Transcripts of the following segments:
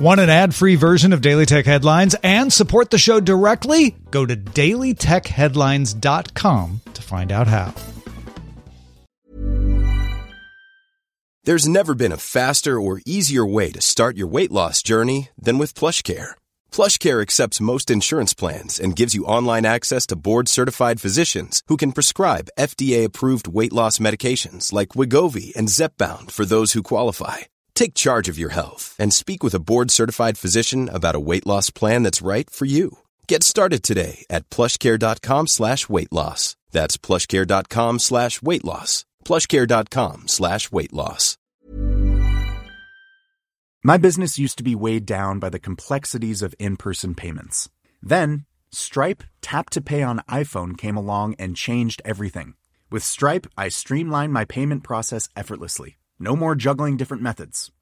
Want an ad free version of Daily Tech Headlines and support the show directly? Go to dailytechheadlines.com to find out how. There's never been a faster or easier way to start your weight loss journey than with PlushCare. PlushCare accepts most insurance plans and gives you online access to board-certified physicians who can prescribe FDA-approved weight loss medications like Wegovy and Zepbound for those who qualify. Take charge of your health and speak with a board-certified physician about a weight loss plan that's right for you. Get started today at plushcare.com slash weight loss. That's plushcare.com slash weight loss. plushcare.com slash weight loss. My business used to be weighed down by the complexities of in-person payments. Then, Stripe Tap to Pay on iPhone came along and changed everything. With Stripe, I streamlined my payment process effortlessly. No more juggling different methods.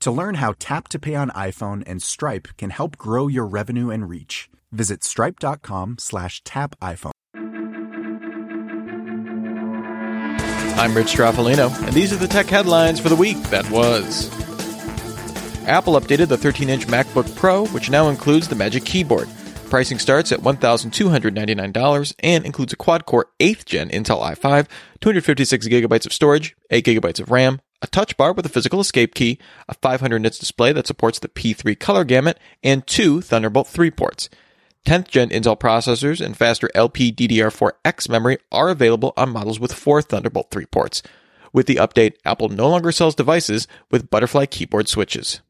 To learn how Tap to Pay on iPhone and Stripe can help grow your revenue and reach, visit stripe.com slash tap iPhone. I'm Rich Stroffolino, and these are the tech headlines for the week that was. Apple updated the 13 inch MacBook Pro, which now includes the Magic Keyboard. Pricing starts at $1,299 and includes a quad core 8th gen Intel i5, 256GB of storage, 8GB of RAM, a touch bar with a physical escape key, a 500 nits display that supports the P3 color gamut, and two Thunderbolt 3 ports. 10th gen Intel processors and faster LPDDR4X memory are available on models with four Thunderbolt 3 ports. With the update, Apple no longer sells devices with butterfly keyboard switches.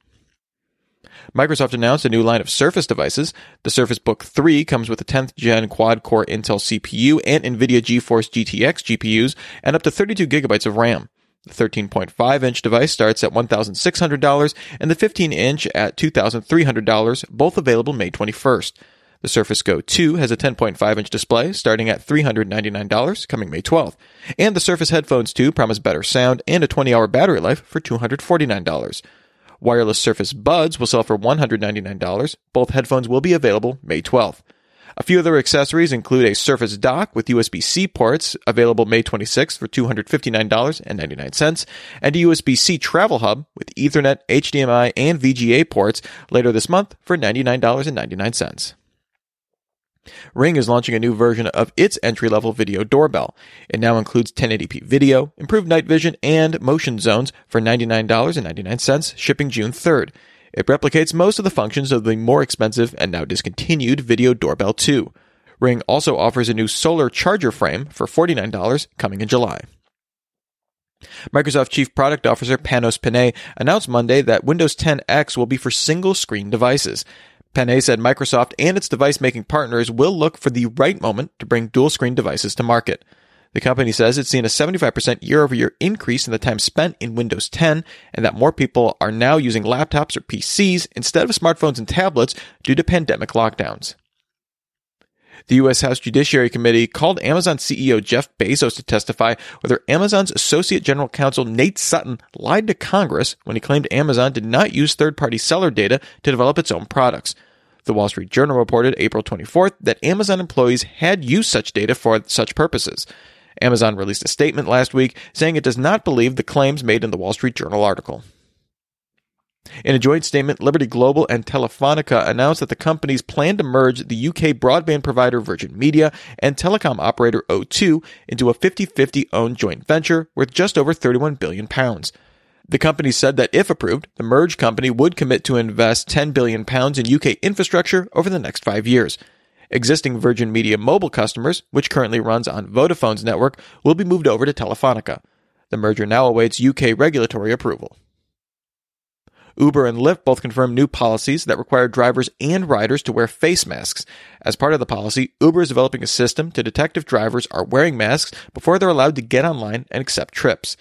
Microsoft announced a new line of Surface devices. The Surface Book 3 comes with a 10th gen quad core Intel CPU and NVIDIA GeForce GTX GPUs and up to 32 gigabytes of RAM. The 13.5 inch device starts at $1,600 and the 15 inch at $2,300, both available May 21st. The Surface Go 2 has a 10.5 inch display starting at $399 coming May 12th. And the Surface Headphones 2 promise better sound and a 20 hour battery life for $249. Wireless Surface Buds will sell for $199. Both headphones will be available May 12th. A few other accessories include a Surface Dock with USB C ports, available May 26th for $259.99, and a USB C Travel Hub with Ethernet, HDMI, and VGA ports later this month for $99.99. Ring is launching a new version of its entry level video doorbell. It now includes 1080p video, improved night vision, and motion zones for $99.99, shipping June 3rd. It replicates most of the functions of the more expensive and now discontinued Video Doorbell 2. Ring also offers a new solar charger frame for $49 coming in July. Microsoft Chief Product Officer Panos Panay announced Monday that Windows 10 X will be for single screen devices. Panay said Microsoft and its device making partners will look for the right moment to bring dual screen devices to market. The company says it's seen a 75% year over year increase in the time spent in Windows 10 and that more people are now using laptops or PCs instead of smartphones and tablets due to pandemic lockdowns. The U.S. House Judiciary Committee called Amazon CEO Jeff Bezos to testify whether Amazon's Associate General Counsel Nate Sutton lied to Congress when he claimed Amazon did not use third party seller data to develop its own products. The Wall Street Journal reported April 24th that Amazon employees had used such data for such purposes. Amazon released a statement last week saying it does not believe the claims made in the Wall Street Journal article. In a joint statement, Liberty Global and Telefonica announced that the companies plan to merge the UK broadband provider Virgin Media and telecom operator O2 into a 50-50 owned joint venture worth just over 31 billion pounds. The company said that if approved, the merged company would commit to invest 10 billion pounds in UK infrastructure over the next 5 years. Existing Virgin Media mobile customers, which currently runs on Vodafone's network, will be moved over to Telefonica. The merger now awaits UK regulatory approval. Uber and Lyft both confirmed new policies that require drivers and riders to wear face masks. As part of the policy, Uber is developing a system to detect if drivers are wearing masks before they're allowed to get online and accept trips.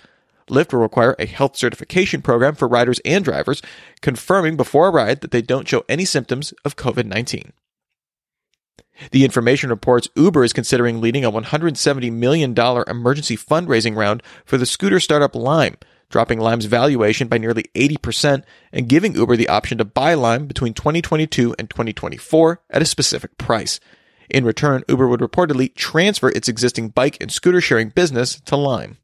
Lyft will require a health certification program for riders and drivers, confirming before a ride that they don't show any symptoms of COVID 19. The information reports Uber is considering leading a $170 million emergency fundraising round for the scooter startup Lime, dropping Lime's valuation by nearly 80% and giving Uber the option to buy Lime between 2022 and 2024 at a specific price. In return, Uber would reportedly transfer its existing bike and scooter sharing business to Lime.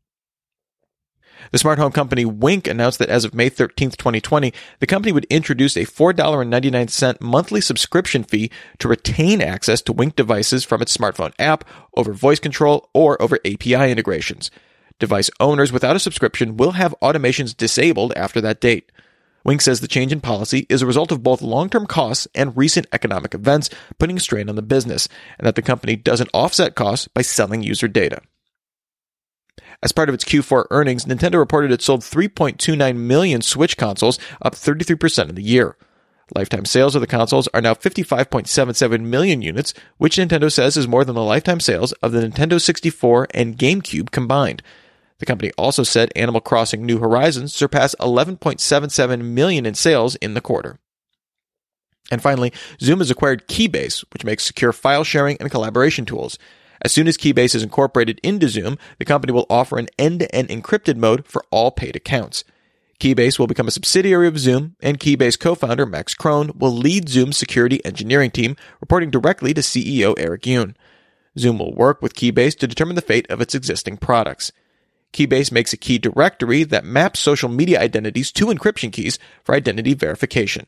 The smart home company Wink announced that as of May 13, 2020, the company would introduce a $4.99 monthly subscription fee to retain access to Wink devices from its smartphone app over voice control or over API integrations. Device owners without a subscription will have automations disabled after that date. Wink says the change in policy is a result of both long term costs and recent economic events putting strain on the business, and that the company doesn't offset costs by selling user data. As part of its Q4 earnings, Nintendo reported it sold 3.29 million Switch consoles, up 33% in the year. Lifetime sales of the consoles are now 55.77 million units, which Nintendo says is more than the lifetime sales of the Nintendo 64 and GameCube combined. The company also said Animal Crossing New Horizons surpassed 11.77 million in sales in the quarter. And finally, Zoom has acquired Keybase, which makes secure file sharing and collaboration tools. As soon as Keybase is incorporated into Zoom, the company will offer an end-to-end encrypted mode for all paid accounts. Keybase will become a subsidiary of Zoom, and Keybase co-founder Max Krohn will lead Zoom's security engineering team, reporting directly to CEO Eric Yuan. Zoom will work with Keybase to determine the fate of its existing products. Keybase makes a key directory that maps social media identities to encryption keys for identity verification.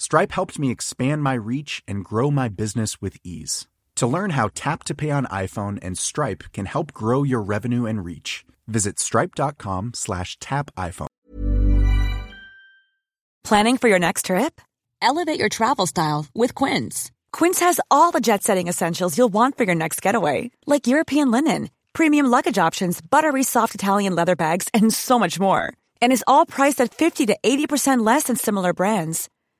Stripe helped me expand my reach and grow my business with ease. To learn how Tap to Pay on iPhone and Stripe can help grow your revenue and reach, visit stripe.com slash tap iPhone. Planning for your next trip? Elevate your travel style with Quince. Quince has all the jet setting essentials you'll want for your next getaway, like European linen, premium luggage options, buttery soft Italian leather bags, and so much more. And is all priced at 50 to 80% less than similar brands.